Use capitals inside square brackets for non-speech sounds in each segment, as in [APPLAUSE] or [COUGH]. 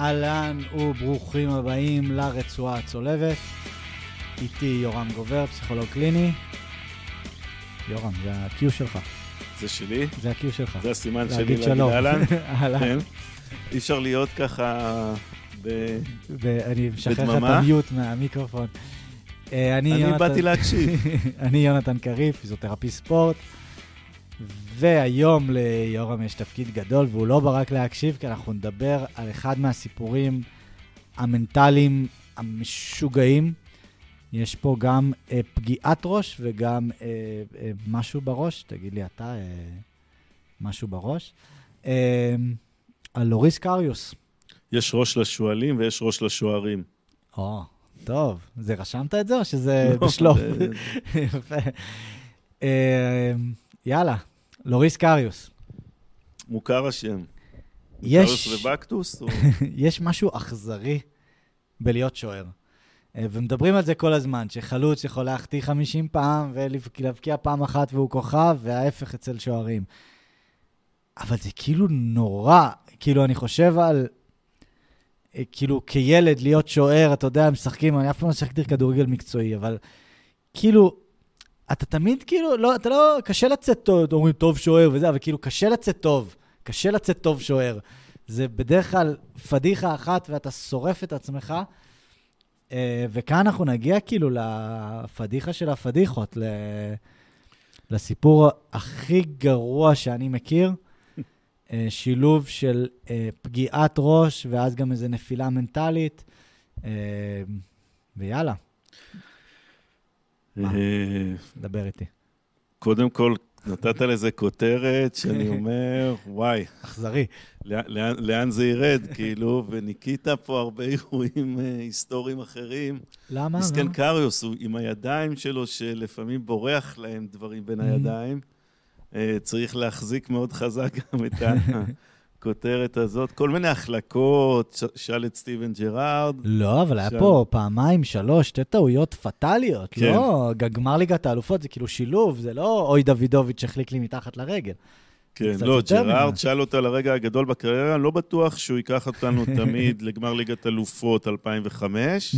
אהלן וברוכים הבאים לרצועה הצולבת. איתי יורם גובר, פסיכולוג קליני. יורם, זה ה-Q שלך. זה שלי? זה ה-Q שלך. זה הסימן שלי להגיד שלום. אהלן? [LAUGHS] אהלן. כן. אי אפשר להיות ככה ב... ואני משחרר לך את? המיוט מהמיקרופון. אה, אני אני באתי להקשיב. [LAUGHS] אני יונתן קריב, פיזיותרפיסט ספורט, והיום ליורם יש תפקיד גדול, והוא לא בא רק להקשיב, כי אנחנו נדבר על אחד מהסיפורים המנטליים המשוגעים. יש פה גם אה, פגיעת ראש וגם אה, אה, משהו בראש, תגיד לי אתה, אה, משהו בראש. אה, על לוריס קריוס. יש ראש לשועלים ויש ראש לשוערים. או, טוב, זה רשמת את זה או שזה לא, בשלוף? [LAUGHS] יפה. אה, יאללה, לוריס קריוס. מוכר השם. יש- קריוס ובקטוס? או- [LAUGHS] יש משהו אכזרי בלהיות שוער. אה, ומדברים על זה כל הזמן, שחלוץ יכול להחטיא 50 פעם ולהבקיע פעם אחת והוא כוכב, וההפך אצל שוערים. אבל זה כאילו נורא, כאילו, אני חושב על... אה, כאילו, כילד להיות שוער, אתה יודע, משחקים, אני אף פעם לא שיחקתי כדורגל מקצועי, אבל כאילו, אתה תמיד כאילו, לא, אתה לא, קשה לצאת טוב, אומרים טוב שוער וזה, אבל כאילו, קשה לצאת טוב. קשה לצאת טוב שוער. זה בדרך כלל פדיחה אחת ואתה שורף את עצמך. אה, וכאן אנחנו נגיע כאילו לפדיחה של הפדיחות. לסיפור הכי גרוע שאני מכיר, אה, שילוב של אה, פגיעת ראש ואז גם איזו נפילה מנטלית, ויאללה, מה? אה, דבר איתי. קודם כל, נתת לזה כותרת שאני אומר, וואי, אכזרי. לאן- לאן- זה ירד, כאילו, וניקית פה הרבה אירועים אה, היסטוריים אחרים. למה? מסכן? קריוס, הוא עם הידיים שלו, שלפעמים בורח להם דברים בין Mhm. הידיים. אה, צריך להחזיק מאוד חזק גם את [LAUGHS] הכותרת הזאת. כל מיני החלקות, שאל את סטיבן ג'רארד. לא, אבל היה שם. פה פעמיים, שלוש, שתי טעויות פטאליות. כן. לא, גמר ליגת האלופות זה כאילו שילוב, זה לא אוי דוידוביץ' החליק לי מתחת לרגל. כן, לא, ג'רארד. שאל אותו על הרגע הגדול בקריירה, לא בטוח שהוא ייקח אותנו [LAUGHS] תמיד לגמר ליגת אלופות 2005,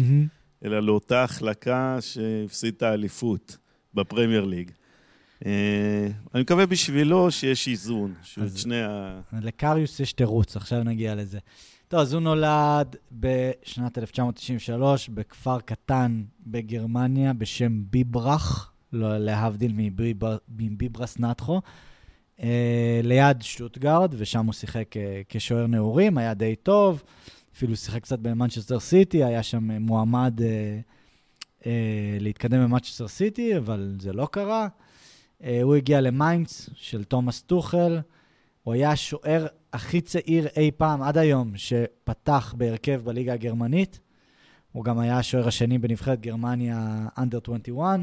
אלא לאותה החלקה שהפסיד את האליפות בפרמייר ליג. אה, אני מקווה בשבילו שיש איזון, שהוא את שני ה... לקריוס יש תירוץ, עכשיו נגיע לזה. טוב, אז הוא נולד בשנת 1993 בכפר קטן בגרמניה בשם ביברח, לא להבדיל מביבר- מביברס נאתכו, אה, ליד שטוטגרט, ושם הוא שיחק אה, כשוער נעורים, היה די טוב, אפילו שיחק קצת במנצ'סטר סיטי, היה שם מועמד אה, אה, להתקדם במנצ'סטר סיטי, אבל זה לא קרה. אה, הוא הגיע למיינץ של תומאס טוחל, הוא היה השוער הכי צעיר אי פעם, עד היום, שפתח בהרכב בליגה הגרמנית. הוא גם היה השוער השני בנבחרת גרמניה under 21.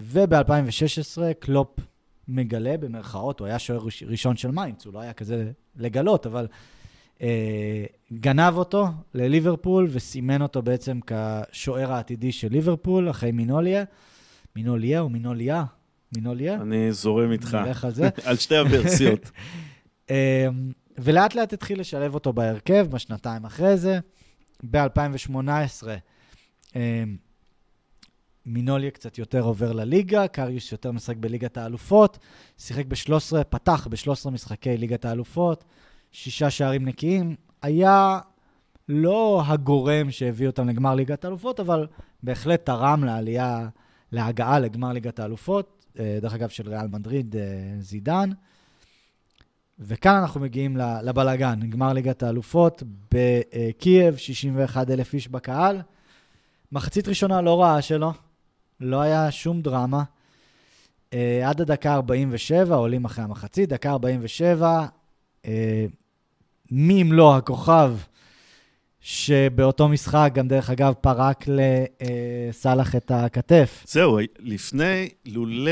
וב-2016 קלופ מגלה, במרכאות, הוא היה שוער ראש- ראשון של מיינץ, הוא לא היה כזה לגלות, אבל אה, גנב אותו לליברפול וסימן אותו בעצם כשוער העתידי של ליברפול, אחרי מיניולה. מינוליה או מינוליה? מינוליה? אני זורם איתך, נלך על זה. [LAUGHS] על שתי הוורסיות. [LAUGHS] אמ, ולאט לאט התחיל לשלב אותו בהרכב בשנתיים אחרי זה. ב-2018 אמ, מינוליה קצת יותר עובר לליגה, קריוס יותר משחק בליגת האלופות, שיחק ב-13, פתח ב-13 משחקי ליגת האלופות, שישה שערים נקיים. היה לא הגורם שהביא אותם לגמר ליגת האלופות, אבל בהחלט תרם לעלייה, להגעה לגמר ליגת האלופות, אה, דרך אגב של ריאל מדריד, אה, זידן. וכאן אנחנו מגיעים לבלגן, גמר ליגת האלופות בקייב, 61 אלף איש בקהל. מחצית ראשונה לא רעה שלו, לא היה שום דרמה. אה, עד הדקה 47, עולים אחרי המחצית, דקה 47, אה, מי אם לא הכוכב שבאותו משחק, גם דרך אגב, פרק לסאלח את הכתף. זהו, לפני, לולא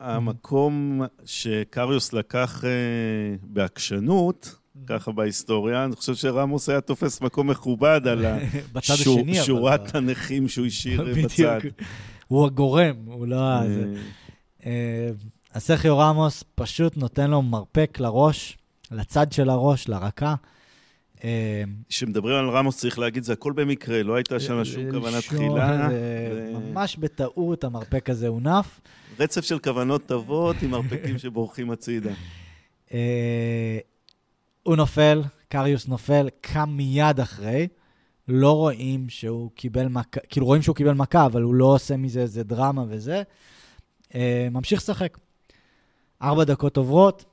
המקום שקריוס לקח אה, בעקשנות, ככה בהיסטוריה, אני חושב שרמוס היה תופס מקום מכובד על. [LAUGHS] שורת הנכים שהוא השאיר. [LAUGHS] בצד. הוא הגורם, הוא לא... ה- זה. אה, אה, רמוס פשוט נותן לו מרפק לראש, לצד של הראש, לרקה. אה, כשמדברים על רמוס, צריך להגיד, זה הכל במקרה, לא הייתה שם שום כוונה שום- תחילה. זה ו- ממש בטעות המרפק הזה הונף. רצף של כוונות טובות עם מרפקים שבורחים הצידה. אה, הוא נופל, קריוס נופל, קם מיד אחרי. לא רואים שהוא קיבל מכה, כאילו רואים שהוא קיבל מכה, אבל הוא לא עושה מזה איזה דרמה וזה. אה, ממשיך לשחק. ארבע דקות עוברות,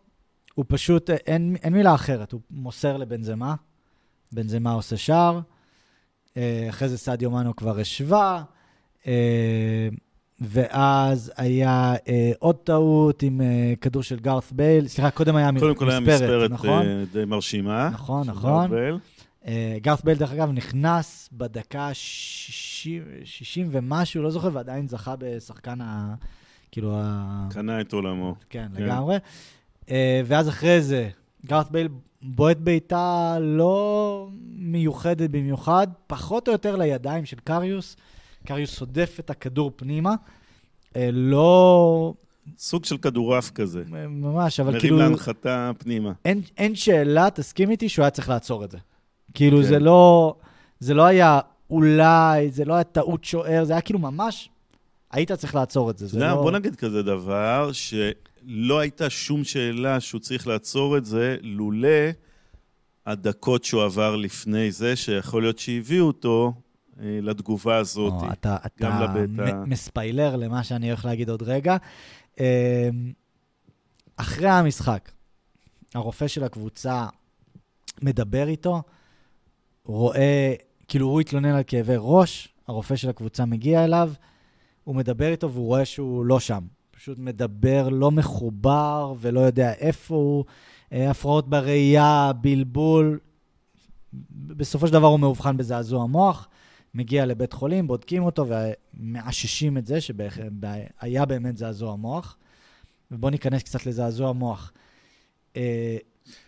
הוא פשוט, אה, אין, אין מילה אחרת, הוא מוסר לבנזמה, בנזמה עושה שער, אה, אחרי זה סעדיו מנו כבר השווה, אה, ואז היה אה, עוד טעות עם כדור של גארת בייל, סליחה, קודם היה קודם כל היה מספרת, מספרת נכון? די מרשימה. נכון, נכון. גארת בייל, דרך אגב, נכנס בדקה 60, 60 ומשהו, לא זוכר, ועדיין זכה בשחקן ה... כאילו, ה... קנה את עולמו. כן, כן. לגמרי. ואז אחרי זה, גארת בייל בועט בעיטה לא מיוחדת במיוחד, פחות או יותר לידיים של קריוס. קריוס הודף את הכדור פנימה. אה, לא... סוג של כדורעף כזה. ממש, אבל מרים כאילו... להנחתה פנימה. אין, אין שאלה, תסכים איתי, שהוא היה צריך לעצור את זה. כאילו, כן. זה לא... זה לא היה אולי, זה לא היה טעות שוער, זה היה כאילו ממש... היית צריך לעצור את זה. זה יודע, לא... בוא נגיד כזה דבר, שלא הייתה שום שאלה שהוא צריך לעצור את זה, לולא הדקות שהוא עבר לפני זה, שיכול להיות שהביאו אותו אה, לתגובה הזאת. או, אתה, גם אתה לבית ה- מספיילר למה שאני הולך להגיד עוד רגע. אמ, אחרי המשחק, הרופא של הקבוצה מדבר איתו, רואה, כאילו הוא התלונן על כאבי ראש, הרופא של הקבוצה מגיע אליו, הוא מדבר איתו והוא רואה שהוא לא שם. פשוט מדבר לא מחובר ולא יודע איפה הוא, אה, הפרעות בראייה, בלבול. בסופו של דבר הוא מאובחן בזעזוע מוח. מגיע לבית חולים, בודקים אותו ומאששים את זה שהיה באמת זעזוע מוח. ובואו ניכנס קצת לזעזוע מוח. אה,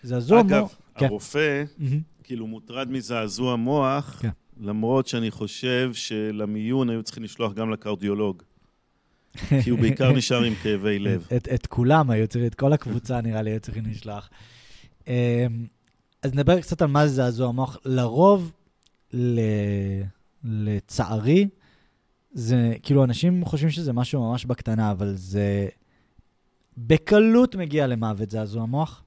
זעזוע אגב, מוח... כן. הרופא מהמם. כאילו מוטרד מזעזוע מוח, כן. למרות שאני חושב שלמיון היו צריכים לשלוח גם לקרדיולוג. כי הוא בעיקר [LAUGHS] נשאר עם כאבי לב. את, את כולם היו צריכים, את כל הקבוצה נראה לי היו צריכים לשלוח. אמ, אז נדבר קצת על מה זה זעזוע מוח. לרוב, ל... לצערי, זה, כאילו, אנשים חושבים שזה משהו ממש בקטנה, אבל זה בקלות מגיע למוות זעזוע מוח.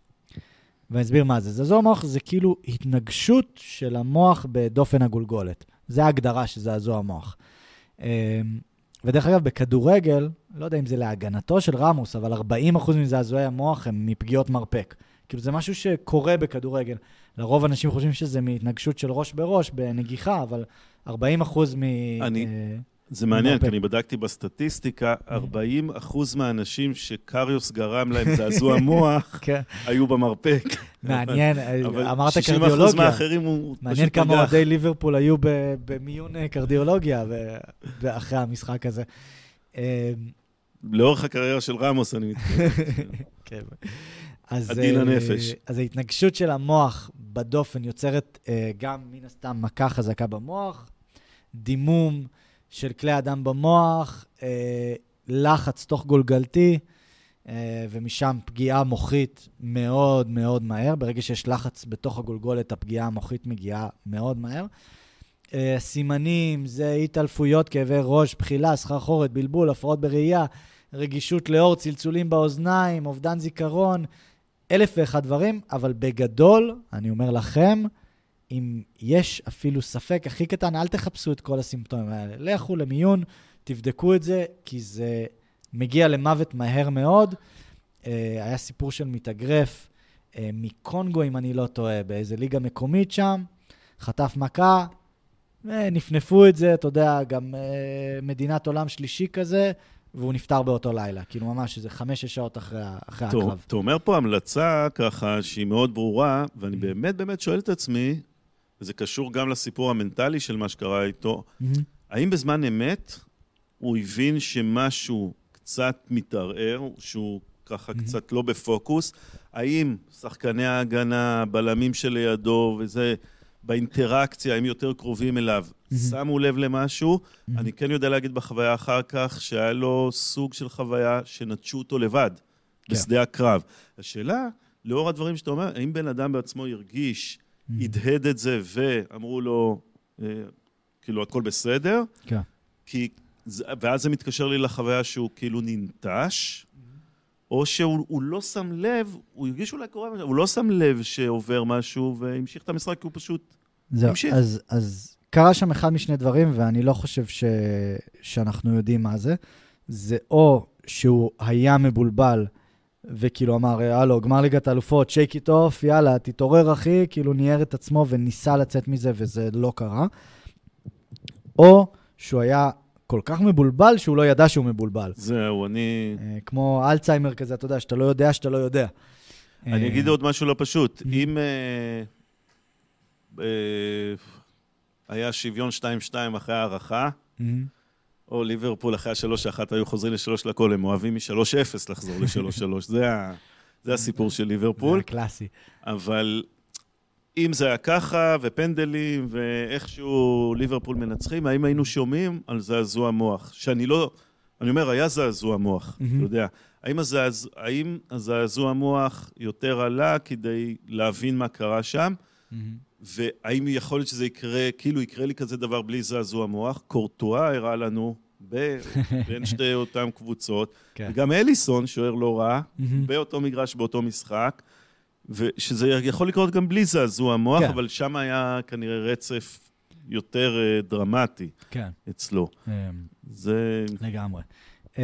ואני אסביר מה זה. זעזוע מוח זה כאילו התנגשות של המוח בדופן הגולגולת. זה ההגדרה של זעזוע מוח. אמ, ודרך אגב, בכדורגל, לא יודע אם זה להגנתו של רמוס, אבל 40% מזעזועי המוח הם מפגיעות מרפק. כאילו, זה משהו שקורה בכדורגל. לרוב אנשים חושבים שזה מהתנגשות של ראש בראש, בנגיחה, אבל 40% מ... אני- אה, זה מעניין. כי אני בדקתי בסטטיסטיקה, 40 אחוז מהאנשים שקריוס גרם להם זעזוע [LAUGHS] מוח, כן, היו במרפק. מעניין, אבל אמרת 60 אחוז קרדיולוגיה. מהאחרים הוא פשוט מעניין כמה. אוהדי ליברפול היו במיון אה, קרדיולוגיה ואחרי המשחק הזה. אה, לאורך הקריירה של רמוס, אני מתכוון. [LAUGHS] כן. עדין אה, הנפש. אז ההתנגשות של המוח בדופן יוצרת אה, גם מן הסתם מכה חזקה במוח, דימום של כלי הדם במוח, אה, לחץ תוך גולגלתי, אה, ומשם פגיעה מוחית מאוד מאוד מהר. ברגע שיש לחץ בתוך הגולגולת, הפגיעה המוחית מגיעה מאוד מהר. אה, סימנים זה התעלפויות, כאבי ראש, בחילה, סחרחורת, בלבול, הפרעות בראייה, רגישות לאור, צלצולים באוזניים, אובדן זיכרון, אלף ואחד דברים, אבל בגדול, אני אומר לכם, אם יש אפילו ספק הכי קטן, אל תחפשו את כל הסימפטומים האלה. לכו למיון, תבדקו את זה, כי זה מגיע למוות מהר מאוד. אה, היה סיפור של מתאגרף אה, מקונגו, אם אני לא טועה, באיזה ליגה מקומית שם, חטף מכה, אה, נפנפו את זה, אתה יודע, גם אה, מדינת עולם שלישי כזה, והוא נפטר באותו לילה. כאילו ממש איזה חמש-שש שעות אחרי, אחרי הקרב. אתה אומר פה המלצה ככה שהיא מאוד ברורה, ואני באמת באמת שואל את עצמי, וזה קשור גם לסיפור המנטלי של מה שקרה איתו, מהמם. האם בזמן אמת הוא הבין שמשהו קצת מתערער, שהוא ככה Mhm. קצת לא בפוקוס? האם שחקני ההגנה, הבלמים שלידו וזה, באינטראקציה, הם יותר קרובים אליו, Mhm. שמו לב למשהו? מהמם. אני כן יודע להגיד בחוויה אחר כך שהיה לו סוג של חוויה שנטשו אותו לבד, כן. בשדה הקרב. השאלה, לאור הדברים שאתה אומר, האם בן אדם בעצמו הרגיש הדהד את זה ואמרו לו, אה, כאילו, הכל בסדר. כן. כי, ואז זה מתקשר לי לחוויה שהוא כאילו ננטש, או שהוא הוא לא שם לב, הוא הרגיש אולי קורה משהו, הוא לא שם לב שעובר משהו והמשיך את המשחק, כי הוא פשוט... זהו, תמשיך. אז, אז קרה שם אחד משני דברים, ואני לא חושב ש... שאנחנו יודעים מה זה. זה או שהוא היה מבולבל, וכאילו אמר, הלו, גמר ליגת האלופות, שייק איט אוף, יאללה, תתעורר אחי, כאילו ניער את עצמו וניסה לצאת מזה, וזה לא קרה. או שהוא היה כל כך מבולבל שהוא לא ידע שהוא מבולבל. זהו, אני... אה, כמו אלצהיימר כזה, אתה יודע, שאתה לא יודע שאתה לא יודע. אני אה, אגיד עוד משהו לא פשוט. אם אה, אה, היה שוויון 2-2 אחרי ההערכה, מהמם. או ליברפול אחרי ה-3-1 היו חוזרים ל-3 לכל, הם אוהבים מ-3-0 לחזור ל-3-3. זה, ה- זה הסיפור של זה ליברפול. הקלאסי. אבל אם זה היה ככה, ופנדלים, ואיכשהו ליברפול מנצחים, האם היינו שומעים על זעזוע מוח? שאני לא... אני אומר, היה זעזוע מוח, מהמם. אתה יודע. האם, הזעז... האם הזעזוע מוח יותר עלה כדי להבין מה קרה שם? מהמם. והאם יכול להיות שזה יקרה, כאילו יקרה לי כזה דבר בלי זעזוע מוח? קורטואה הראה לנו בין שתי [LAUGHS] אותן קבוצות, כן. וגם אליסון, שוער לא רע. באותו מגרש, באותו משחק, ושזה יכול לקרות גם בלי זעזוע מוח, כן. אבל שם היה כנראה רצף יותר אה, דרמטי כן. אצלו. אמ, זה... לגמרי. Um,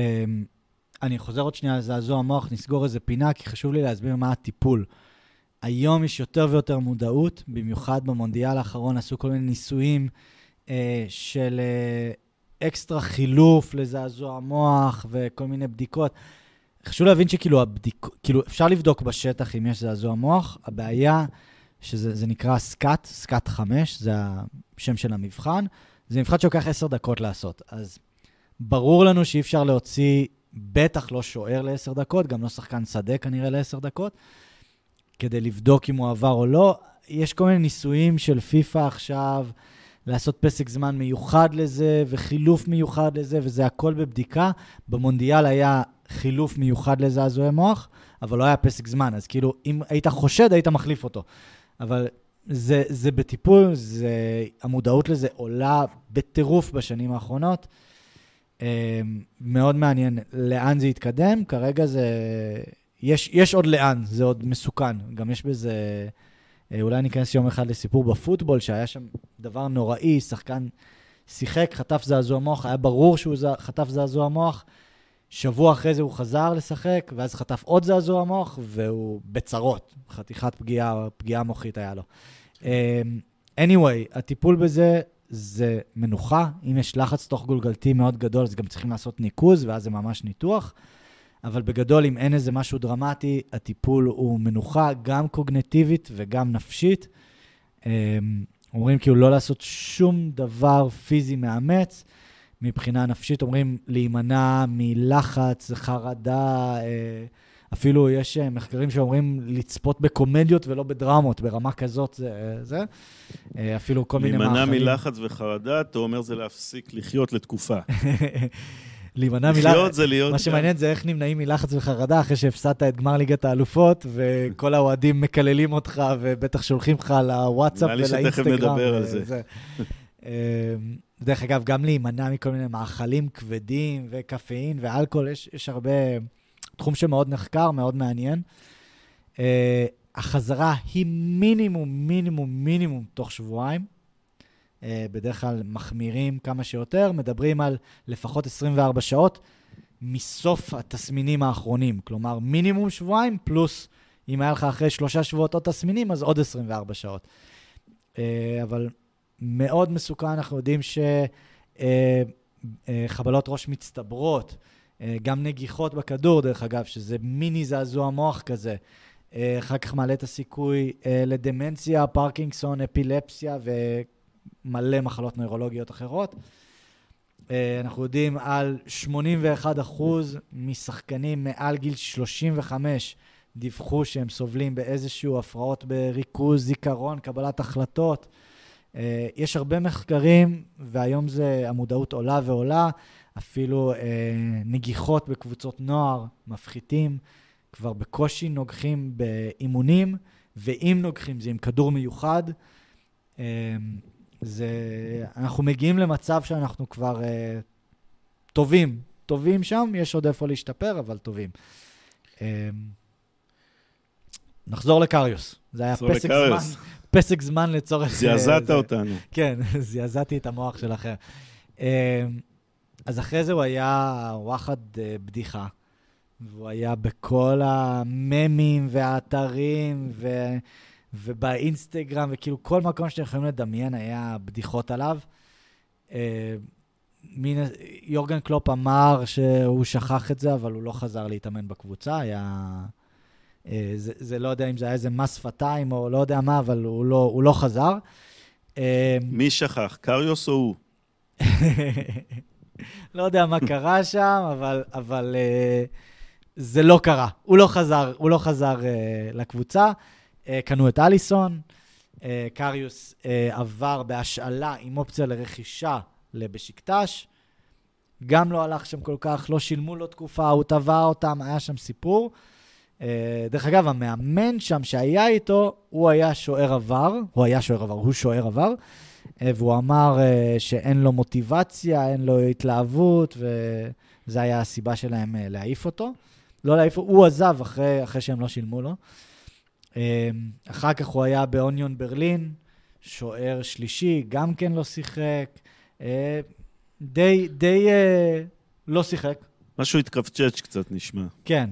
אני חוזר עוד שנייה לזעזוע המוח, נסגור איזה פינה, כי חשוב לי להסביר מה הטיפול. היום יש יותר ויותר מודעות, במיוחד במונדיאל האחרון עשו כל מיני ניסויים uh, של uh, אקסטרה חילוף לזעזוע המוח וכל מיני בדיקות. חשוב להבין שכאילו הבדיק... כאילו אפשר לבדוק בשטח אם יש זעזוע מוח, הבעיה שזה זה נקרא סקאט, סקאט 5, זה השם של המבחן. זה מבחן שלוקח עשר דקות לעשות. אז ברור לנו שאי אפשר להוציא, בטח לא שוער לעשר דקות, גם לא שחקן שדה כנראה לעשר דקות, כדי לבדוק אם הוא עבר או לא. יש כל מיני ניסויים של פיפא עכשיו, לעשות פסק זמן מיוחד לזה, וחילוף מיוחד לזה, וזה הכל בבדיקה. במונדיאל היה חילוף מיוחד לזעזועי מוח, אבל לא היה פסק זמן, אז כאילו, אם היית חושד, היית מחליף אותו. אבל זה, זה בטיפול, זה, המודעות לזה עולה בטירוף בשנים האחרונות. אה, מאוד מעניין לאן זה יתקדם. כרגע זה... יש, יש עוד לאן, זה עוד מסוכן. גם יש בזה... אה, אולי ניכנס יום אחד לסיפור בפוטבול, שהיה שם דבר נוראי, שחקן שיחק, חטף זעזוע מוח, היה ברור שהוא זע, חטף זעזוע מוח. שבוע אחרי זה הוא חזר לשחק, ואז חטף עוד זעזוע מוח, והוא בצרות. חתיכת פגיעה, פגיעה מוחית היה לו. אה, anyway, הטיפול בזה זה מנוחה. אם יש לחץ תוך גולגלתי מאוד גדול, אז גם צריכים לעשות ניקוז, ואז זה ממש ניתוח. אבל בגדול, אם אין איזה משהו דרמטי, הטיפול הוא מנוחה, גם קוגנטיבית וגם נפשית. אומרים כאילו לא לעשות שום דבר פיזי מאמץ. מבחינה נפשית אומרים להימנע מלחץ, חרדה, אה, אפילו יש אה, מחקרים שאומרים לצפות בקומדיות ולא בדרמות, ברמה כזאת זה. זה. אה, אפילו כל מיני להימנע מאכלים. מלחץ וחרדה, אתה אומר זה להפסיק לחיות לתקופה. [LAUGHS] להימנע לחיות מלחץ. זה להיות... מה שמעניין זה איך נמנעים מלחץ וחרדה אחרי שהפסדת את גמר ליגת האלופות, וכל האוהדים מקללים אותך, ובטח שולחים לך לוואטסאפ נראה לי ולאינסטגרם. שתכף נדבר על זה. אה, דרך אגב, גם להימנע מכל מיני מאכלים כבדים וקפאין ואלכוהול, יש, יש הרבה... תחום שמאוד נחקר, מאוד מעניין. Uh, החזרה היא מינימום, מינימום, מינימום תוך שבועיים. Uh, בדרך כלל מחמירים כמה שיותר, מדברים על לפחות 24 שעות מסוף התסמינים האחרונים. כלומר, מינימום שבועיים, פלוס אם היה לך אחרי שלושה שבועות עוד תסמינים, אז עוד 24 שעות. Uh, אבל מאוד מסוכן, אנחנו יודעים שחבלות ראש מצטברות, אה, גם נגיחות בכדור, דרך אגב, שזה מיני זעזוע מוח כזה. אה, אחר כך מעלה את הסיכוי אה, לדמנציה, פרקינגסון, אפילפסיה ומלא מחלות נוירולוגיות אחרות. אה, אנחנו יודעים על 81% משחקנים מעל גיל 35 דיווחו שהם סובלים באיזשהו הפרעות בריכוז, זיכרון, קבלת החלטות. אה, יש הרבה מחקרים, והיום זה, המודעות עולה ועולה. אפילו אה, נגיחות בקבוצות נוער מפחיתים, כבר בקושי נוגחים באימונים, ואם נוגחים זה עם כדור מיוחד. זה, אנחנו מגיעים למצב שאנחנו כבר uh, טובים, טובים שם, יש עוד איפה להשתפר, אבל טובים. Um, נחזור לקריוס. זה היה פסק זמן, פסק זמן לצורך... זעזעת אותנו. כן, [LAUGHS] זעזעתי את המוח שלכם. Um, אז אחרי זה הוא היה וואחד uh, בדיחה, והוא היה בכל הממים והאתרים, ו... ובאינסטגרם, וכאילו כל מקום שאתם יכולים לדמיין היה בדיחות עליו. אה, מין, יורגן קלופ אמר שהוא שכח את זה, אבל הוא לא חזר להתאמן בקבוצה, היה... אה, זה, זה לא יודע אם זה היה איזה מס שפתיים או לא יודע מה, אבל הוא לא, הוא לא חזר. אה, מי שכח, קריוס או הוא? [LAUGHS] לא יודע מה קרה שם, אבל, אבל זה לא קרה. הוא לא חזר, הוא לא חזר לקבוצה. אה, קנו את אליסון, אה, קריוס אה, עבר בהשאלה עם אופציה לרכישה לבשיקטש. גם לא הלך שם כל כך, לא שילמו לו תקופה, הוא תבע אותם, היה שם סיפור. דרך אגב, המאמן שם שהיה איתו, הוא היה שוער עבר, הוא היה שוער עבר, הוא שוער עבר, והוא אמר שאין לו מוטיבציה, אין לו התלהבות, וזו הייתה הסיבה שלהם להעיף אותו. לא להעיף, הוא עזב אחרי, אחרי שהם לא שילמו לו. אמ, אחר כך הוא היה באוניון ברלין, שוער שלישי, גם כן לא שיחק. אה, די, די אה, לא שיחק. משהו התקפצ'ץ' קצת נשמע. כן.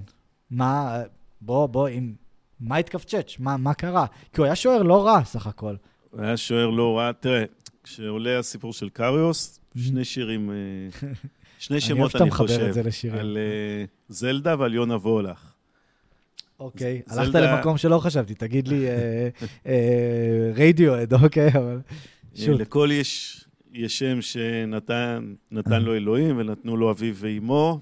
מה, בוא, בוא, אם... מה התקפצ'ץ'? מה, מה קרה? כי הוא היה שוער לא רע סך הכל. הוא היה שוער לא רע. תראה, כשעולה הסיפור של קריוס, שני שירים, אה, שני [LAUGHS] שמות, אני חושב, על זלדה ועל יונה וולך. אוקיי, הלכת למקום שלא חשבתי, תגיד לי רדיו-אד, אה, אה, אוקיי, אבל... אה, לכל יש, יש שם שנתן לו אלוהים, ונתנו לו אביו ואימו,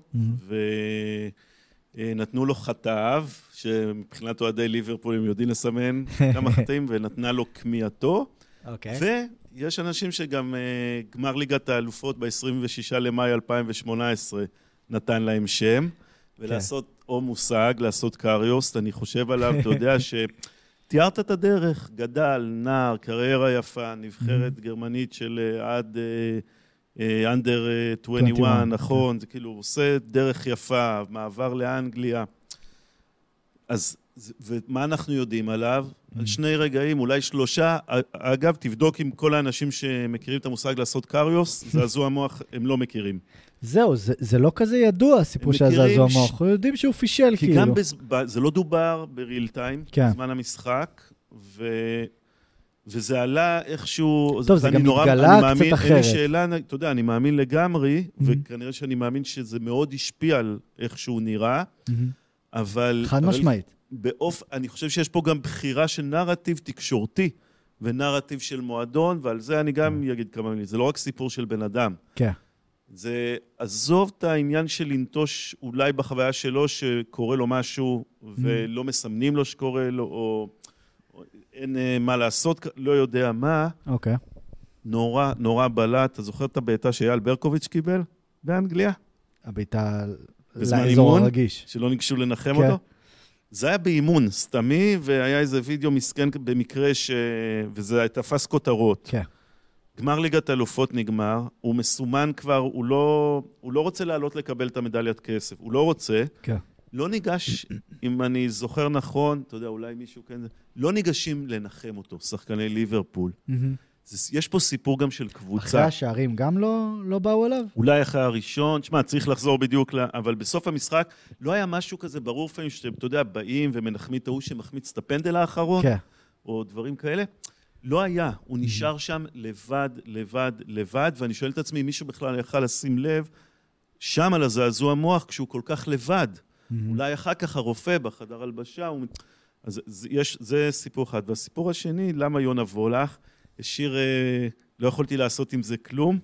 ונתנו לו חטאיו, שמבחינת אוהדי ליברפול הם יודעים לסמן כמה [LAUGHS] חטאים, ונתנה לו כמיהתו. אוקיי. ויש אנשים שגם גמר ליגת האלופות ב-26 למאי 2018 נתן להם שם, ולעשות או מושג לעשות קריוסט, אני חושב עליו, אתה יודע [LAUGHS] ש... תיארת את הדרך, גדל, נער, קריירה יפה, נבחרת mm-hmm. גרמנית של אה, עד אנדר uh, uh, 21, נכון, זה כאילו עושה דרך יפה, מעבר לאנגליה. אז, ומה אנחנו יודעים עליו? Mm-hmm. על שני רגעים, אולי שלושה. אגב, תבדוק עם כל האנשים שמכירים את המושג לעשות קריוס, [LAUGHS] זעזוע מוח, הם לא מכירים. זהו, זה, זה לא כזה ידוע, הסיפור של הזעזוע המוח. אנחנו יודעים שהוא פישל, כי כאילו. כי גם בז... זה לא דובר בריל טיים, כן. בזמן המשחק, ו... וזה עלה איכשהו... טוב, זה גם נורא, מתגלה קצת מאמין, אחרת. אין לי שאלה, אתה יודע, אני מאמין לגמרי, mm-hmm. וכנראה שאני מאמין שזה מאוד השפיע על איך שהוא נראה, mm-hmm. אבל... חד אבל משמעית. באופ... אני חושב שיש פה גם בחירה של נרטיב תקשורתי. ונרטיב של מועדון, ועל זה אני גם mm. אגיד כמה מילים. זה לא רק סיפור של בן אדם. כן. זה עזוב את העניין של לנטוש אולי בחוויה שלו שקורה לו משהו ולא מסמנים לו שקורה לו, או, או אין uh, מה לעשות, לא יודע מה. אוקיי. Okay. נורא, נורא בלט. אתה זוכר את הבעיטה שאייל ברקוביץ' קיבל באנגליה? הבעיטה לאזור הרגיש. שלא ניגשו לנחם okay. כן. אותו? זה היה באימון סתמי, והיה איזה וידאו מסכן במקרה ש... וזה תפס כותרות. כן. גמר ליגת אלופות נגמר, הוא מסומן כבר, הוא לא, הוא לא רוצה לעלות לקבל את המדליית כסף, הוא לא רוצה. כן. לא ניגש, אם אני זוכר נכון, אתה יודע, אולי מישהו כן... לא ניגשים לנחם אותו, שחקני ליברפול. זה, יש פה סיפור גם של קבוצה. אחרי השערים גם לא, לא באו אליו? אולי אחרי הראשון, תשמע, צריך לחזור בדיוק ל... אבל בסוף המשחק לא היה משהו כזה ברור לפעמים, שאתם, אתה יודע, באים ומנחמים את ההוא שמחמיץ את הפנדל האחרון, כן. או דברים כאלה. לא היה, הוא נשאר שם לבד, לבד, לבד, ואני שואל את עצמי, מישהו בכלל יכל לשים לב שם על הזעזוע מוח כשהוא כל כך לבד. אולי אחר כך הרופא בחדר הלבשה, הוא... אז יש, זה סיפור אחד. והסיפור השני, למה יונה וולך השאיר, אה, לא יכולתי לעשות עם זה כלום.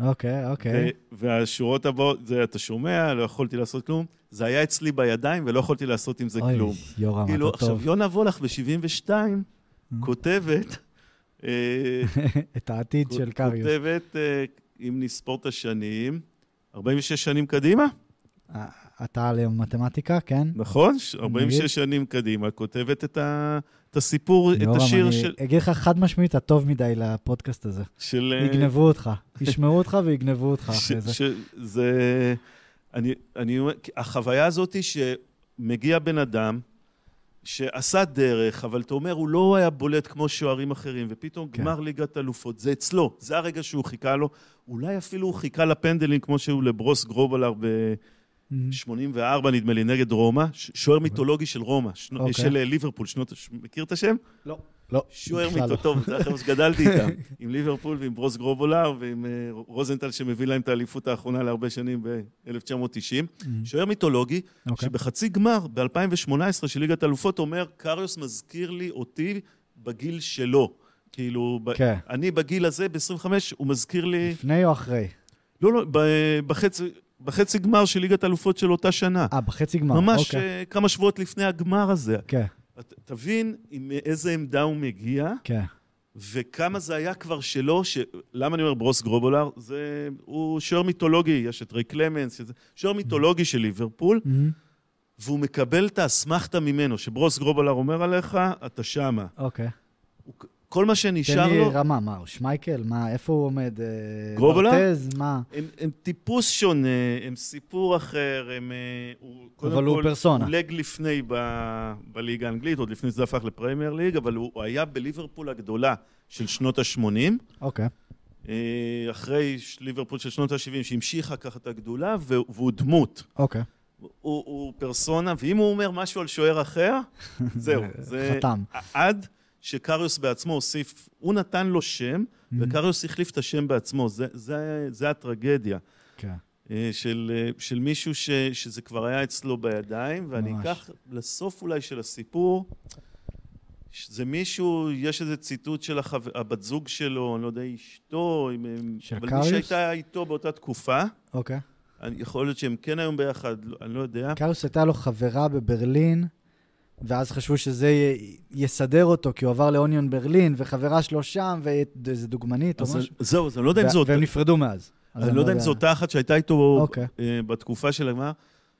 אוקיי, okay, אוקיי. Okay. והשורות הבאות, זה אתה שומע, לא יכולתי לעשות כלום. זה היה אצלי בידיים ולא יכולתי לעשות עם זה אוי, כלום. אוי, יורם, כאילו, אתה טוב. עכשיו, יונה וולך ב-72 כותבת, אה, [LAUGHS] את העתיד של קריוס. כותבת, אה, אם נספור את השנים, 46 שנים קדימה? אה, אתה למתמטיקה, כן? נכון? ש- 46 נגיד. שנים קדימה, כותבת את, ה, את הסיפור, את השיר אני של... אגיד לך חד משמעית, אתה טוב מדי לפודקאסט הזה. של אה, יגנבו אותך. ישמעו אותך ויגנבו אותך אחרי זה. ש- זה... אני, אני אומר, החוויה הזאת היא שמגיע בן אדם שעשה דרך, אבל אתה אומר, הוא לא היה בולט כמו שוערים אחרים, ופתאום כן. גמר ליגת אלופות, זה אצלו, זה הרגע שהוא חיכה לו. אולי אפילו הוא חיכה לפנדלים כמו שהוא לברוס גרובלר ב-84, נדמה לי, נגד רומא, שוער מיתולוגי של רומא, שנו- אוקיי. של אה, ליברפול, שנות... מכיר את השם? לא. לא, שוער לא. מיתו, טוב, זה החבר'ה שגדלתי איתם, [LAUGHS] עם ליברפול ועם ברוס גרובולר ועם אה, רוזנטל שמביא להם את האליפות האחרונה להרבה שנים ב-1990. שוער מיתולוגי, אוקיי. שבחצי גמר ב-2018 של ליגת אלופות אומר, קריוס מזכיר לי אותי בגיל שלו. כאילו, כן. אני בגיל הזה, ב-25, הוא מזכיר לי... לפני או אחרי? לא, לא, בחצי... בחצי גמר של ליגת אלופות של אותה שנה. אה, בחצי גמר. ממש אוקיי. אה, כמה שבועות לפני הגמר הזה. כן, ת- תבין עם איזה עמדה הוא מגיע, כן. וכמה זה היה כבר שלו, ש... למה אני אומר ברוס גרובולר? זה... הוא שוער מיתולוגי, יש את ריי קלמנס. שוער מיתולוגי של ליברפול, מהמם. והוא מקבל את האסמכתה ממנו, שברוס גרובולר אומר עליך, אתה שמה. אוקיי. הוא... כל מה תן שנשאר לי לו, רמה, מה, שמייקל? מה, איפה הוא עומד? אה, גרובלר? ברטז? מה? הם, הם טיפוס שונה, הם סיפור אחר, הם... אה, הוא, קודם אבל הוא כל, פרסונה. הוא לג לפני ב... בליגה האנגלית, עוד לפני שזה הפך לפרמייר ליג, אבל הוא, הוא היה בליברפול הגדולה של שנות ה-80. אוקיי. אה, אחרי ליברפול של שנות ה-70, שהמשיכה ככה את הגדולה, והוא והוא דמות. אוקיי. הוא, הוא פרסונה, ואם הוא אומר משהו על שוער אחר, [LAUGHS] זהו. זה חתם. עד שקריוס בעצמו הוסיף, הוא נתן לו שם, וקריוס החליף את השם בעצמו. זה, זה, זה הטרגדיה. כן. אה, של, אה, של מישהו ש, שזה כבר היה אצלו בידיים, ואני ממש. אקח לסוף אולי של הסיפור, זה מישהו, יש איזה ציטוט של החו... הבת זוג שלו, אני לא יודע, אשתו, של אבל קריוס? מי שהייתה איתו באותה תקופה, אוקיי. אני, יכול להיות שהם כן היום ביחד, לא- אני לא יודע. קארוס הייתה לו חברה בברלין, ואז חשבו שזה י- יסדר אותו, כי הוא עבר לאוניון ברלין, וחברה שלו שם, ואיזה דוגמנית או משהו. זהו, אז אני לא יודע אם זאת... והם נפרדו מאז. אז אני לא יודע אם זו אותה אחת שהייתה איתו אוקיי. אה, בתקופה של הגמר,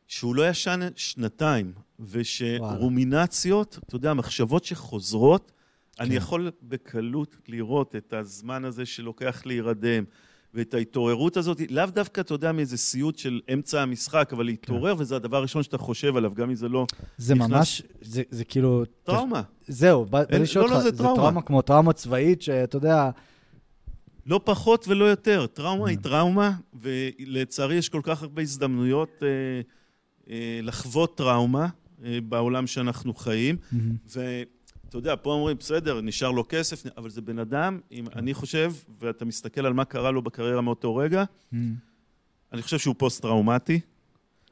שהוא לא ישן שנתיים, ושרומינציות, אתה יודע, מחשבות שחוזרות, אני כן. יכול בקלות לראות את הזמן הזה שלוקח להירדם, ואת ההתעוררות הזאת, לאו דווקא, אתה יודע, מאיזה סיוט של אמצע המשחק, אבל להתעורר, וזה הדבר הראשון שאתה חושב עליו, גם אם זה לא זה נכנס- ממש, זה זה כאילו... טראומה. זהו, בא אין- לשאול לא, לא, אותך, זה זה טראומה. טראומה כמו טראומה צבאית, שאתה יודע, לא פחות ולא יותר. טראומה היא Mm. טראומה, ולצערי יש כל כך הרבה הזדמנויות אה, אה, לחוות טראומה אה, בעולם שאנחנו חיים. ואתה יודע, פה אומרים, בסדר, נשאר לו כסף, אבל זה בן אדם, אם אני חושב, ואתה מסתכל על מה קרה לו בקריירה מאותו רגע, אני חושב שהוא פוסט-טראומטי.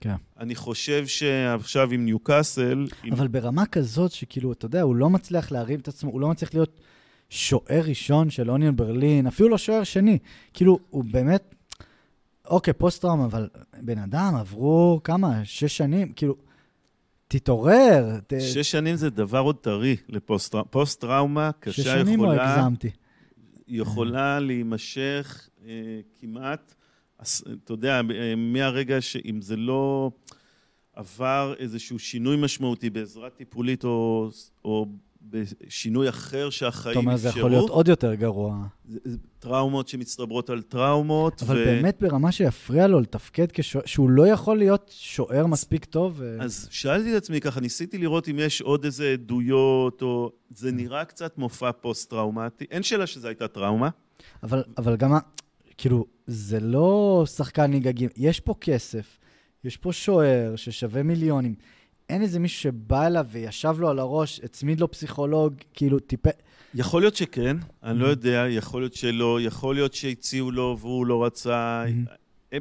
כן. אני חושב שעכשיו עם ניוקאסל, עם... אבל ברמה כזאת שכאילו, אתה יודע, הוא לא מצליח להרים את עצמו, הוא לא מצליח להיות שוער ראשון של אוניון ברלין, אפילו לא שוער שני. כאילו, הוא באמת, אוקיי, פוסט-טראומה, אבל בן אדם, עברו כמה? שש שנים? כאילו, תתעורר. ת... שש שנים זה דבר עוד טרי לפוסט-טראומה. פוסט-טראומה שש קשה שנים יכולה... הגזמתי? יכולה להימשך אה, כמעט, אתה יודע, אה, מהרגע שאם זה לא עבר איזשהו שינוי משמעותי בעזרה טיפולית או, או בשינוי אחר שהחיים אתה אומר, זה יכול להיות עוד יותר גרוע. זה- זה טראומות שמצטברות על טראומות. אבל באמת ברמה שיפריע לו לתפקד כשוער, שהוא לא יכול להיות שוער מספיק טוב. ו- אז שאלתי את עצמי ככה, ניסיתי לראות אם יש עוד איזה עדויות, או... זה כן. נראה קצת מופע פוסט-טראומטי. אין שאלה שזו הייתה טראומה. אבל, אבל גם, כאילו, זה לא שחקן ג', יש פה כסף, יש פה שוער ששווה מיליונים. אין איזה מישהו שבא אליו וישב לו על הראש, הצמיד לו פסיכולוג, כאילו, טיפה... יכול להיות שכן, אני Mm-hmm. לא יודע, יכול להיות שלא, יכול להיות שהציעו לו והוא לא רצה. Mm-hmm.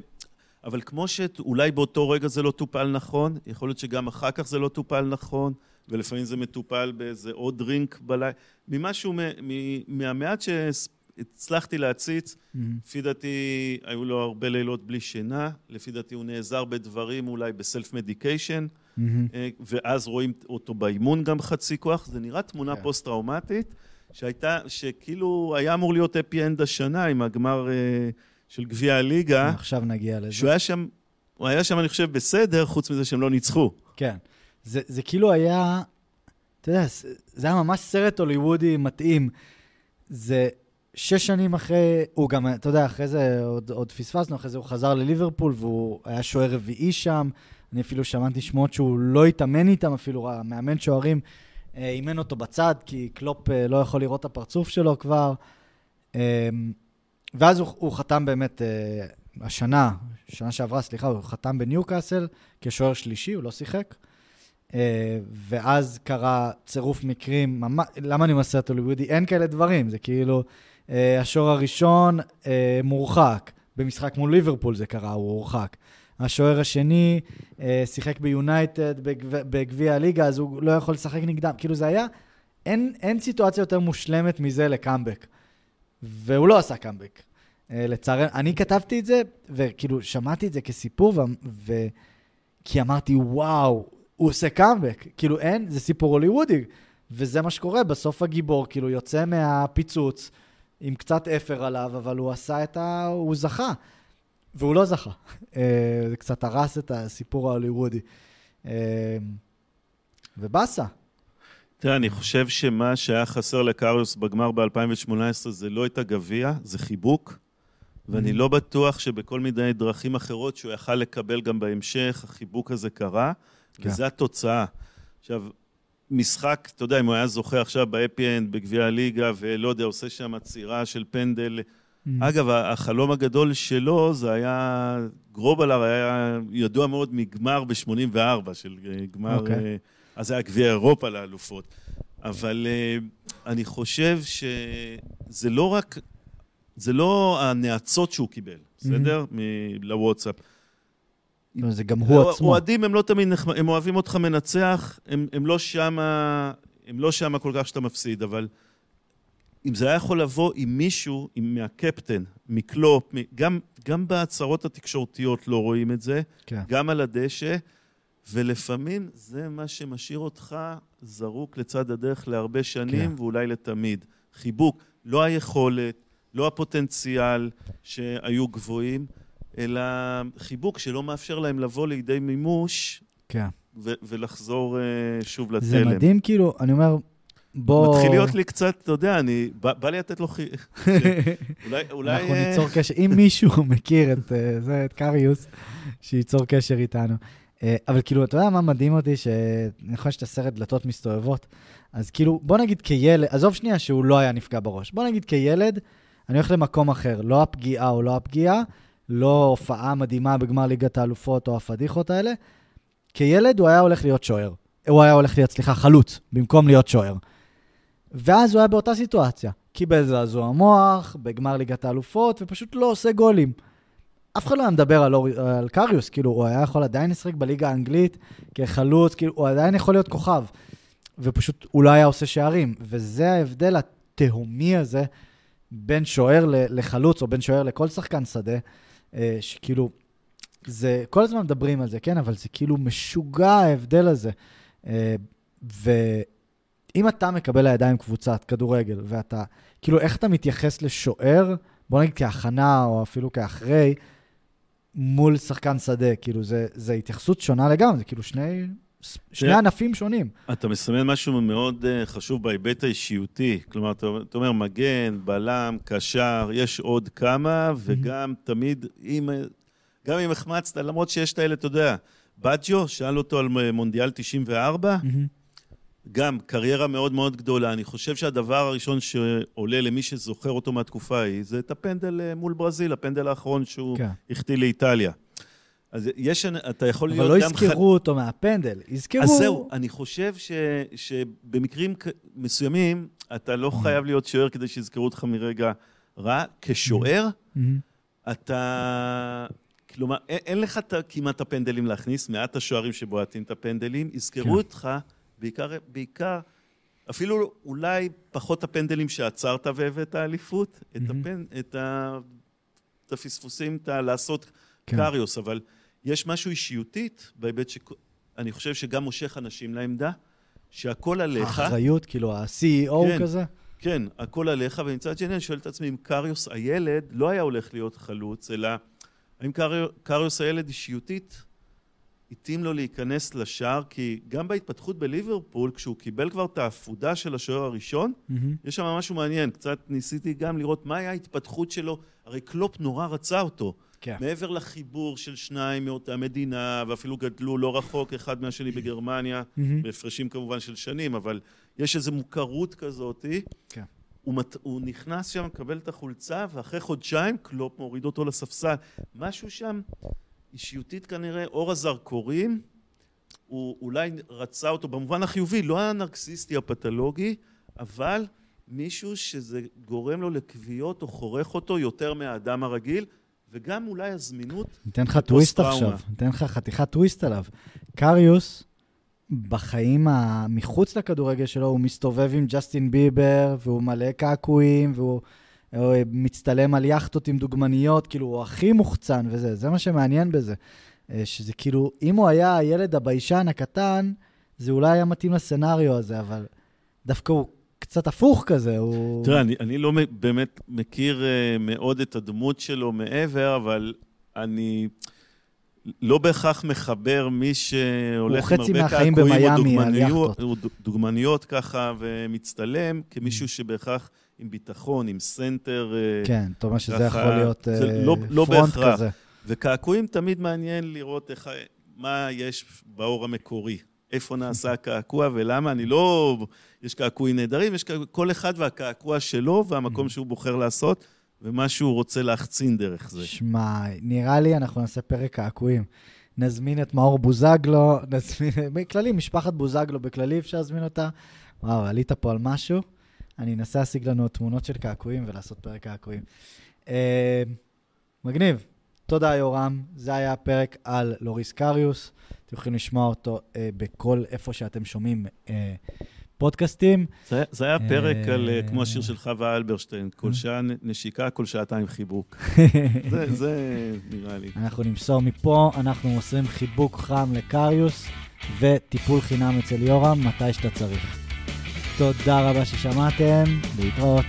אבל כמו שאולי באותו רגע זה לא טופל נכון, יכול להיות שגם אחר כך זה לא טופל נכון, ולפעמים זה מטופל באיזה עוד דרינק בלילה. ממשהו, מ- מ- מהמעט שהצלחתי להציץ, לפי דעתי היו לו הרבה לילות בלי שינה, לפי דעתי הוא נעזר בדברים אולי ב self medication, ואז רואים אותו באימון גם חצי כוח, זה נראה תמונה כן. פוסט-טראומטית, שהייתה, שכאילו היה אמור להיות happy end השנה עם הגמר אה, של גביע הליגה, עכשיו נגיע לזה. שהוא היה שם הוא היה שם, אני חושב, בסדר, חוץ מזה שהם לא ניצחו. כן. זה, זה כאילו היה, אתה יודע, זה, זה היה ממש סרט הוליוודי מתאים. זה שש שנים אחרי, הוא גם, אתה יודע, אחרי זה עוד, עוד פספסנו, אחרי זה הוא חזר לליברפול והוא היה שוער רביעי שם. אני אפילו שמעתי שמות שהוא לא התאמן איתם, אפילו המאמן שוערים אה, אימן אותו בצד, כי קלופ אה, לא יכול לראות את הפרצוף שלו כבר. אה, ואז הוא, הוא חתם באמת, השנה, שנה שעברה, סליחה, הוא חתם בניוקאסל כשוער שלישי, הוא לא שיחק. ואז קרה צירוף מקרים, ממש, למה אני אומר סרט הוליוודי? אין כאלה דברים, זה כאילו, השוער הראשון מורחק, במשחק מול ליברפול זה קרה, הוא הורחק. השוער השני אה, שיחק ביונייטד בגביע הליגה, אז הוא לא יכול לשחק נגדם. כאילו זה היה, אין, אין סיטואציה יותר מושלמת מזה לקאמבק. והוא לא עשה קאמבק. אה, לצערנו, אני כתבתי את זה, וכאילו שמעתי את זה כסיפור, ו... ו... כי אמרתי, וואו, הוא עושה קאמבק. כאילו אין, זה סיפור הוליוודי. וזה מה שקורה, בסוף הגיבור כאילו יוצא מהפיצוץ עם קצת אפר עליו, אבל הוא עשה את ה... הוא זכה. והוא לא זכה. אה, זה קצת הרס את הסיפור ההוליוודי. אה, ובאסה. תראה, אני חושב שמה שהיה חסר לקריוס בגמר ב-2018 זה לא את הגביע, זה חיבוק. ואני mm-hmm. לא בטוח שבכל מיני דרכים אחרות שהוא יכל לקבל גם בהמשך, החיבוק הזה קרה, כן. וזו התוצאה. עכשיו, משחק, אתה יודע, אם הוא היה זוכה עכשיו ב happy end, בגביע הליגה, ולא יודע, עושה שם עצירה של פנדל. Mm-hmm. אגב, החלום הגדול שלו זה היה, גרובלאר היה ידוע מאוד מגמר ב-84, של אה, גמר, okay. אוקיי. אה, אז היה גביע אירופה לאלופות. אבל אה, אני חושב שזה לא רק זה לא הנאצות שהוא קיבל, בסדר? לוואטסאפ. לא, זה גם הוא עצמו. אוהדים הם לא תמיד נחמדים, הם אוהבים אותך מנצח, הם, הם לא שמה, הם לא שמה כל כך שאתה מפסיד, אבל אם זה היה יכול לבוא עם מישהו, עם מהקפטן, מקלופ, גם, גם בהצהרות התקשורתיות לא רואים את זה, כן. גם על הדשא, ולפעמים זה מה שמשאיר אותך זרוק לצד הדרך להרבה שנים, כן. ואולי לתמיד. חיבוק, לא היכולת, לא הפוטנציאל שהיו גבוהים, אלא חיבוק שלא מאפשר להם לבוא לידי מימוש כן. ו- ולחזור uh, שוב לתלם. זה מדהים, כאילו, אני אומר, בוא... מתחיל להיות לי קצת, אתה יודע, אני... בא, בא לי לתת לו חי... [LAUGHS] אולי... אולי... אנחנו אה, ניצור קשר. אם מישהו [LAUGHS] מכיר את uh, זה, את קריוס, שייצור קשר איתנו. Uh, אבל כאילו, אתה יודע מה מדהים אותי? חושב שאתה סרט דלתות מסתובבות. אז כאילו, בוא נגיד כילד, עזוב שנייה שהוא לא היה נפגע בראש. בוא נגיד כילד, אני הולך למקום אחר, לא הפגיעה או לא הפגיעה, לא הופעה מדהימה בגמר ליגת האלופות או הפדיחות האלה. כילד הוא היה הולך להיות שוער. הוא היה הולך להיות, סליחה, חלוץ, במקום להיות שוער. ואז הוא היה באותה סיטואציה. קיבל זעזוע מוח, בגמר ליגת האלופות, ופשוט לא עושה גולים. אף אחד לא היה מדבר על, אור, על קריוס, כאילו, הוא היה יכול עדיין לשחק בליגה האנגלית כחלוץ, כאילו, הוא עדיין יכול להיות כוכב. ופשוט הוא לא היה עושה שערים. וזה ההבדל התהומי הזה בין שוער לחלוץ, או בין שוער לכל שחקן שדה, אה, שכאילו, זה, כל הזמן מדברים על זה, כן, אבל זה כאילו משוגע ההבדל הזה. אה, ואם אתה מקבל לידיים קבוצת כדורגל, ואתה, כאילו, איך אתה מתייחס לשוער, בוא נגיד כהכנה, או אפילו כאחרי, מול שחקן שדה, כאילו, זה, זה התייחסות שונה לגמרי, זה כאילו שני, שני ענפים שונים. אתה מסמן משהו מאוד uh, חשוב בהיבט האישיותי. כלומר, אתה, אתה אומר מגן, בלם, קשר, יש עוד כמה, וגם תמיד, אם, גם אם החמצת, למרות שיש את האלה, אתה יודע, בג'ו, שאל אותו על מונדיאל 94, גם קריירה מאוד מאוד גדולה. אני חושב שהדבר הראשון שעולה למי שזוכר אותו מהתקופה ההיא, זה את הפנדל אה, מול ברזיל, הפנדל האחרון שהוא כן. החטיא לאיטליה. אז יש, אתה יכול להיות גם... אבל לא יזכרו אותו מהפנדל, יזכרו... אז זהו, אני חושב ש, שבמקרים מסוימים, אתה לא חייב להיות שוער כדי שיזכרו אותך מרגע רע. כשוער, אתה... כלומר, אין, אין לך כמעט הפנדלים להכניס, מעט השוערים שבועטים את הפנדלים, יזכרו כן. אותך בעיקר, בעיקר, אפילו אולי פחות הפנדלים שעצרת והבאת אליפות, את, הפנ... את, ה... את הפספוסים, את ה... לעשות כן. קריוס, אבל יש משהו אישיותית בהיבט שאני חושב שגם מושך אנשים לעמדה, שהכל עליך. האחריות, כאילו ה-CEO כן, כזה? כן, הכל עליך, ומצד שני אני שואל את עצמי אם קריוס הילד לא היה הולך להיות חלוץ, אלא האם קריו, קריוס הילד אישיותית התאים לו להיכנס לשער? כי גם בהתפתחות בליברפול, כשהוא קיבל כבר את האפודה של השוער הראשון, מהמם. יש שם משהו מעניין. קצת ניסיתי גם לראות מה היה ההתפתחות שלו. הרי קלופ נורא רצה אותו. כן. מעבר לחיבור של שניים מאותה מדינה, ואפילו גדלו לא רחוק אחד מהשני בגרמניה, מהמם. בהפרשים כמובן של שנים, אבל יש איזו מוכרות כזאתי. כן. הוא, מת, הוא נכנס שם, מקבל את החולצה, ואחרי חודשיים קלופ מוריד אותו לספסל. משהו שם, אישיותית כנראה, אור הזרקורים, הוא אולי רצה אותו במובן החיובי, לא הנרקסיסטי הפתולוגי, אבל מישהו שזה גורם לו לכוויות או חורך אותו יותר מהאדם הרגיל, וגם אולי הזמינות ניתן לך טוויסט. עכשיו, ניתן לך חתיכת טוויסט עליו. קריוס, בחיים ה- מחוץ לכדורגל שלו, הוא מסתובב עם ג'סטין ביבר, והוא מלא קעקועים, והוא הוא מצטלם על יאכטות עם דוגמניות, כאילו, הוא הכי מוחצן וזה, זה מה שמעניין בזה. אה, שזה כאילו, אם הוא היה הילד הביישן הקטן, זה אולי היה מתאים לסצנריו הזה, אבל דווקא הוא קצת הפוך כזה, הוא... תראה, אני, אני לא באמת מכיר uh, מאוד את הדמות שלו מעבר, אבל אני לא בהכרח מחבר מי שהולך עם הרבה קעקועים או דוגמניות, דוגמניות ככה ומצטלם, כמישהו שבהכרח עם ביטחון, עם סנטר, uh, כן, אתה אומר שזה יכול להיות זה אה, לא- לא front בהכרח. כזה. וקעקועים תמיד מעניין לראות איך, מה יש בעור המקורי. איפה נעשה הקעקוע ולמה, אני לא... יש קעקועים נהדרים, יש קעקוע, כל אחד והקעקוע שלו והמקום שהוא בוחר לעשות, ומה שהוא רוצה להחצין דרך זה. שמע, נראה לי אנחנו נעשה פרק קעקועים. נזמין את מאור בוזגלו, [LAUGHS] נזמין... בכללי, משפחת בוזגלו, בכללי אפשר להזמין אותה. וואו, עלית פה על משהו. אני אנסה להשיג לנו תמונות של קעקועים ולעשות פרק קעקועים. אה, מגניב. תודה, יורם. זה היה הפרק על לוריס קריוס. אתם יכולים לשמוע אותו אה, בכל איפה שאתם שומעים אה, פודקאסטים. זה, זה היה פרק אה, על, אה, כמו השיר של חווה אלברשטיין, כל שעה נשיקה, כל שעתיים חיבוק. [LAUGHS] זה, זה נראה לי. אנחנו נמסור מפה, אנחנו מוסרים חיבוק חם לקריוס וטיפול חינם אצל יורם מתי שאתה צריך. תודה רבה ששמעתם, להתראות.